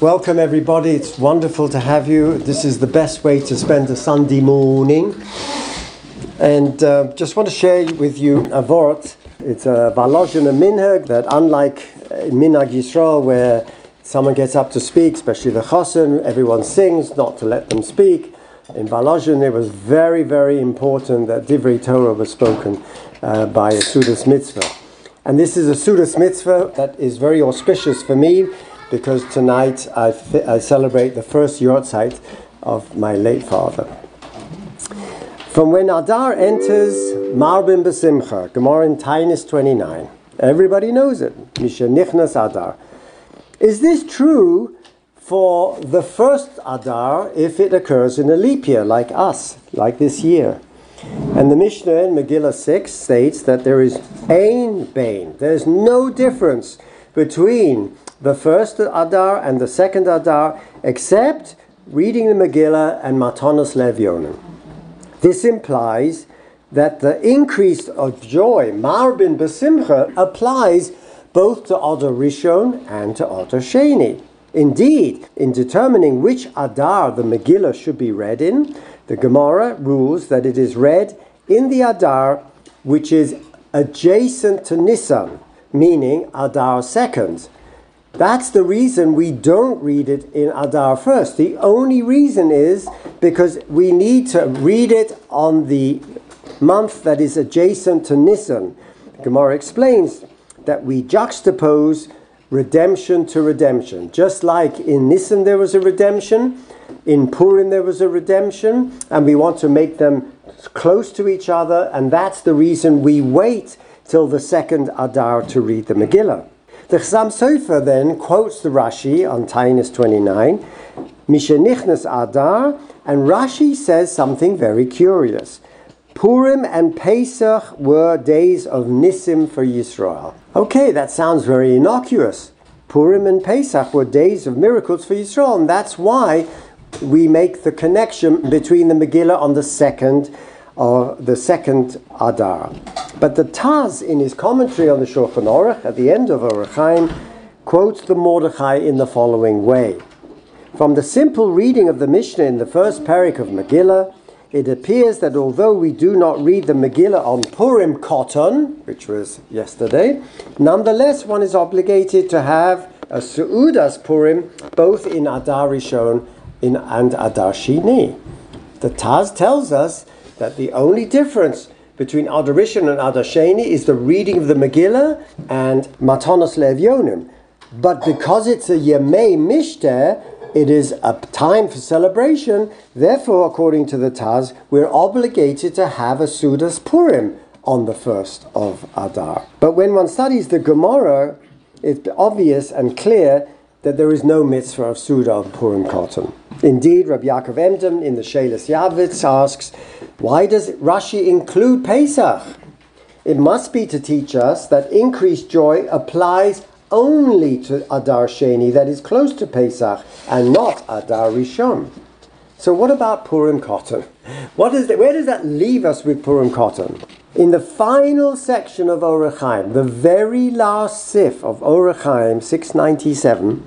Welcome, everybody. It's wonderful to have you. This is the best way to spend a Sunday morning. And uh, just want to share with you a vort. It's a Valozhin a minhag that, unlike in Minhag Yisrael, where someone gets up to speak, especially the chosen, everyone sings, not to let them speak. In Valozhin, it was very, very important that Divrei Torah was spoken uh, by a Sudas mitzvah. And this is a Sudas mitzvah that is very auspicious for me because tonight I, I celebrate the first yahrzeit of my late father. From when Adar enters Marbin Besimcha, Gemara in Taanis 29. Everybody knows it. Mishenichnas Adar. Is this true for the first Adar if it occurs in a leap year, like us, like this year? And the Mishnah in Megillah 6 states that there is Ein Bain. There's no difference between the first Adar and the second Adar, except reading the Megillah and Matanos Levionim. This implies that the increase of joy, Marbin Besimcha, applies both to Adar Rishon and to Adar Sheni. Indeed, in determining which Adar the Megillah should be read in, the Gemara rules that it is read in the Adar which is adjacent to Nisan, meaning Adar second. That's the reason we don't read it in Adar first. The only reason is because we need to read it on the month that is adjacent to Nisan. Gemara explains that we juxtapose redemption to redemption. Just like in Nisan there was a redemption, in Purim there was a redemption, and we want to make them close to each other, and that's the reason we wait till the second Adar to read the Megillah. The Chassam Sofer then quotes the Rashi on Taanis 29, Mishenichnas Adar, and Rashi says something very curious. Purim and Pesach were days of Nisim for Yisrael. Okay, that sounds very innocuous. Purim and Pesach were days of miracles for Yisrael, and that's why we make the connection between the Megillah on the second or the second Adar. But the Taz, in his commentary on the Shulchan Aruch, at the end of Chaim, quotes the Mordechai in the following way. From the simple reading of the Mishnah in the first parak of Megillah, it appears that although we do not read the Megillah on Purim Katan, which was yesterday, nonetheless one is obligated to have a Su'udas Purim both in Adar Rishon and Adar Shini. The Taz tells us that the only difference between Adar Rishon and Adar Sheni is the reading of the Megillah and Matanos Levionim. But because it's a Yemei Mishter, it is a time for celebration. Therefore, according to the Taz, we're obligated to have a Sudas Purim on the first of Adar. But when one studies the Gemara, it's obvious and clear that there is no mitzvah of Suda of Purim Katan. Indeed, Rabbi Yaakov Emden in the Shelas Yavitz asks, why does Rashi include Pesach? It must be to teach us that increased joy applies only to Adar Sheni, that is close to Pesach, and not Adar Rishon. So what about Purim Katan? What is that, where does that leave us with Purim Katan? In the final section of Orach Chaim, the very last sif of Orach Chaim, 697,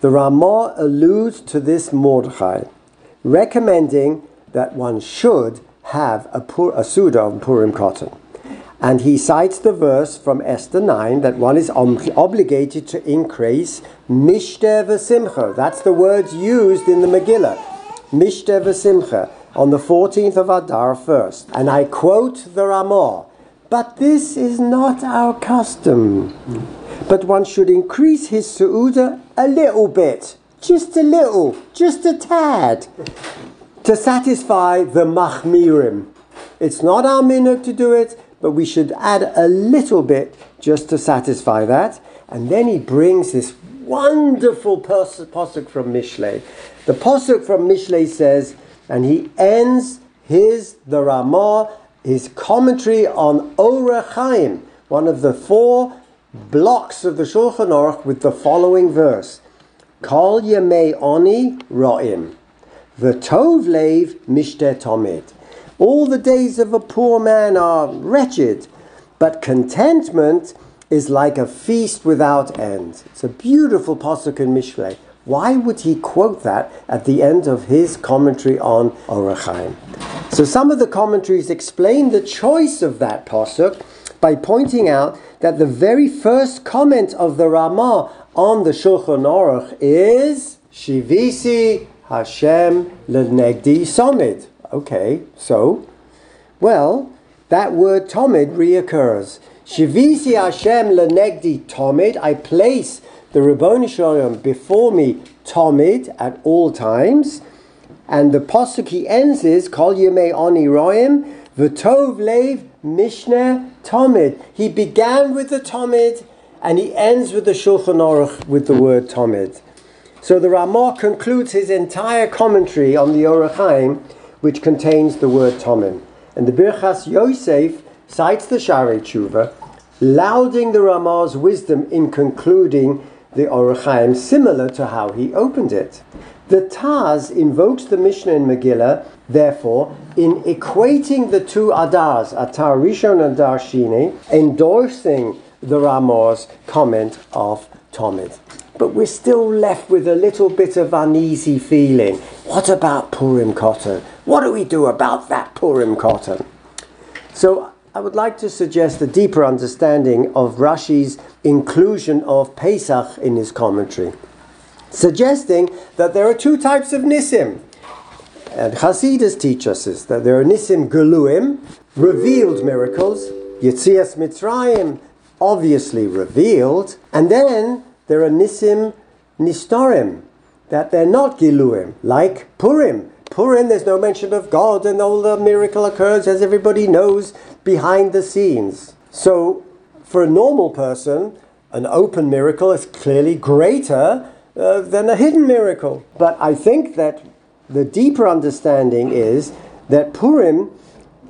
the Ramah alludes to this Mordechai, recommending that one should have a, pur, a Suda of Purim Katan. And he cites the verse from Esther 9 that one is obligated to increase Mishter v'simcha. That's the words used in the Megillah. Mishter v'simcha on the 14th of Adar first. And I quote the Ramah, but this is not our custom. But one should increase his Su'uda a little bit. Just a little, just a tad to satisfy the machmirim. It's not our minhag to do it, but we should add a little bit just to satisfy that. And then he brings this wonderful posuk from Mishlei. The posuk from Mishlei says, and he ends his the Ramah, his commentary on Orach Chaim, one of the four blocks of the Shulchan Aruch, with the following verse: Kol Yemei Oni Ro'im. The tov leiv mishter tomid. All the days of a poor man are wretched, but contentment is like a feast without end. It's a beautiful pasuk in Mishlei. Why would he quote that at the end of his commentary on Orach Chaim? So some of the commentaries explain the choice of that pasuk by pointing out that the very first comment of the Ramah on the Shulchan Aruch is Shivisi Hashem lenegdi somid. Okay, so, well, that word tomid reoccurs. Shivisi Hashem lenegdi tomid. I place the Rabboni Shalom before me tomid at all times. And the pasuk he ends is Kol Yemei Oni Roim V'tov Lev Mishnah Tomid. He began with the Tomid and he ends with the Shulchan Aruch with the word Tomid. So the Ramah concludes his entire commentary on the Orach Chaim, which contains the word Tomim. And the Birchas Yosef cites the Shari Tshuva, lauding the Ramah's wisdom in concluding the Orach Chaim, similar to how he opened it. The Taz invokes the Mishnah in Megillah, therefore, in equating the two Adars, Adar Rishon and Adar Shini, endorsing the Ramah's comment of Tomid. But we're still left with a little bit of uneasy feeling. What about Purim Katan? What do we do about that Purim Katan? So I would like to suggest a deeper understanding of Rashi's inclusion of Pesach in his commentary, suggesting that there are two types of Nisim. And Hasidus teach us this, that there are Nisim Geluim, revealed miracles, Yitzias Mitzrayim, obviously revealed, and then there are Nisim Nistorim, that they're not Giluim, like Purim. Purim, there's no mention of God, and all the miracle occurs, as everybody knows, behind the scenes. So, for a normal person, an open miracle is clearly greater uh, than a hidden miracle. But I think that the deeper understanding is that Purim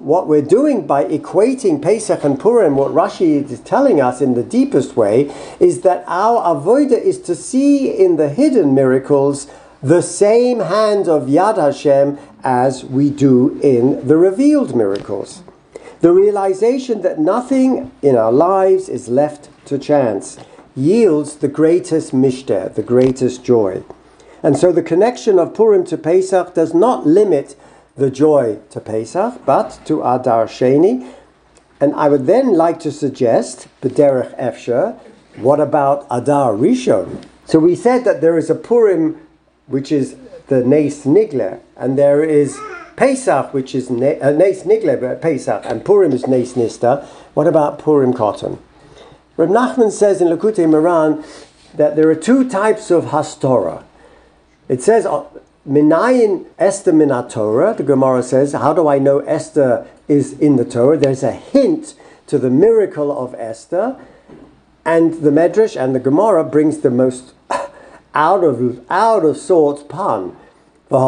what we're doing by equating Pesach and Purim, what Rashi is telling us in the deepest way, is that our avoida is to see in the hidden miracles the same hand of Yad Hashem as we do in the revealed miracles. The realization that nothing in our lives is left to chance yields the greatest mishter, the greatest joy. And so the connection of Purim to Pesach does not limit the joy to Pesach, but to Adar Sheni. And I would then like to suggest, B'derech Efsher, what about Adar Rishon? So we said that there is a Purim, which is the Nes Nigler, and there is Pesach, which is ne- uh, Nes Nigler, Pesach, and Purim is Nes Nista. What about Purim Katan? Reb Nachman says in Likutei Moharan that there are two types of Hastorah. It says uh, Minayin Esther Minat Torah, the Gemara says, how do I know Esther is in the Torah? There's a hint to the miracle of Esther, and the Medrash and the Gemara brings the most out of out of sorts pun. Wait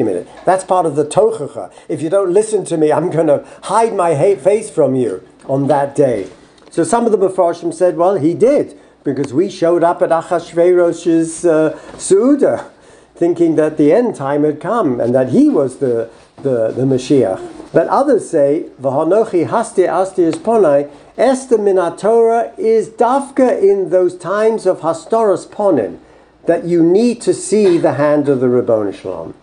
a minute. That's part of the tochacha. If you don't listen to me, I'm going to hide my face from you on that day. So some of the Mepharshim said, well, he did because we showed up at Achashverosh's uh, Su'uda thinking that the end time had come and that he was the, the, the Mashiach. But others say, V'hanochi hasti asti is ponai, Esther Minatora is dafka in those times of Hastoros ponin, that you need to see the hand of the Rabboni Shalom.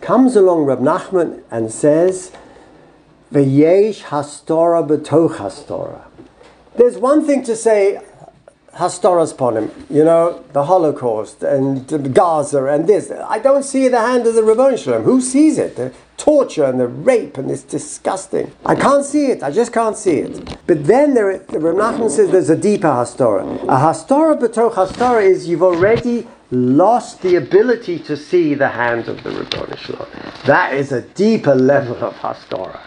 Comes along Rab Nachman and says, V'yesh hastora b'toch hastora. There's one thing to say, Hastoras Ponim, you know, the Holocaust and Gaza and this. I don't see the hand of the Rabboni Shalom. Who sees it? The torture and the rape and it's disgusting. I can't see it. I just can't see it. But then there, the Nachman says there's a deeper Hastorah. A Hastorah b'toch Hastorah is you've already lost the ability to see the hand of the Rabboni Shalom. That is a deeper level of Hastorah.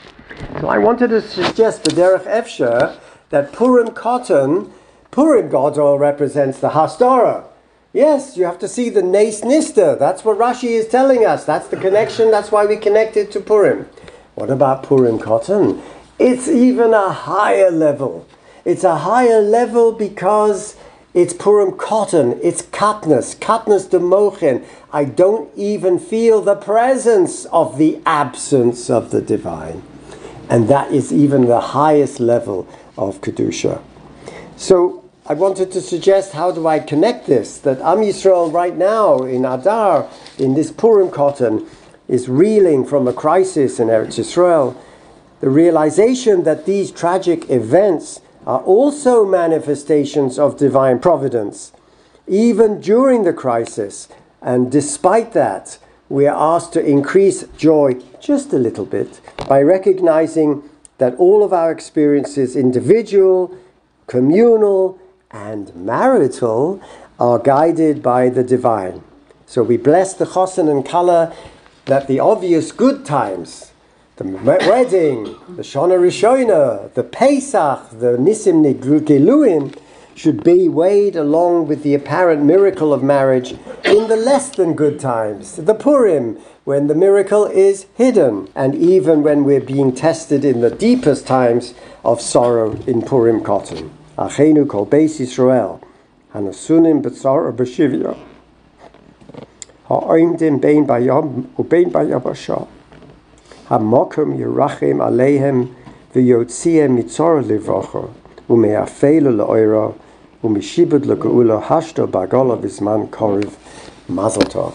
So I wanted to suggest the Derech Efsher that Purim Katan Purim Gadol represents the Hastara. Yes, you have to see the Nes Nista. That's what Rashi is telling us. That's the connection. That's why we connect it to Purim. What about Purim Katan? It's even a higher level. It's a higher level because it's Purim Katan. It's katnas, katnas de mochin. I don't even feel the presence of the absence of the divine. And that is even the highest level of Kedusha. So I wanted to suggest how do I connect this? That Am Yisrael right now in Adar, in this Purim Katan, is reeling from a crisis in Eretz Yisrael. The realization that these tragic events are also manifestations of divine providence, even during the crisis. And despite that, we are asked to increase joy just a little bit by recognizing that all of our experiences, individual, communal, and marital, are guided by the divine. So we bless the chosin and kala that the obvious good times, the wedding, the Shana Rishona, the Pesach, the Nisim Giluim, should be weighed along with the apparent miracle of marriage in the less than good times, the Purim, when the miracle is hidden, and even when we're being tested in the deepest times of sorrow in Purim Katan. Achenu kol Beis Yisrael, hanasunim b'tzar b'shivya, ha'oimdim bein bayam ubein bayabasha, ha'mokum yirachem aleihem v'yotzieh mitzor livrocha, u'me'afelu le'oira, ומשיבוד לגאולה השתו בעגולה בזמן קורב מזל טוב.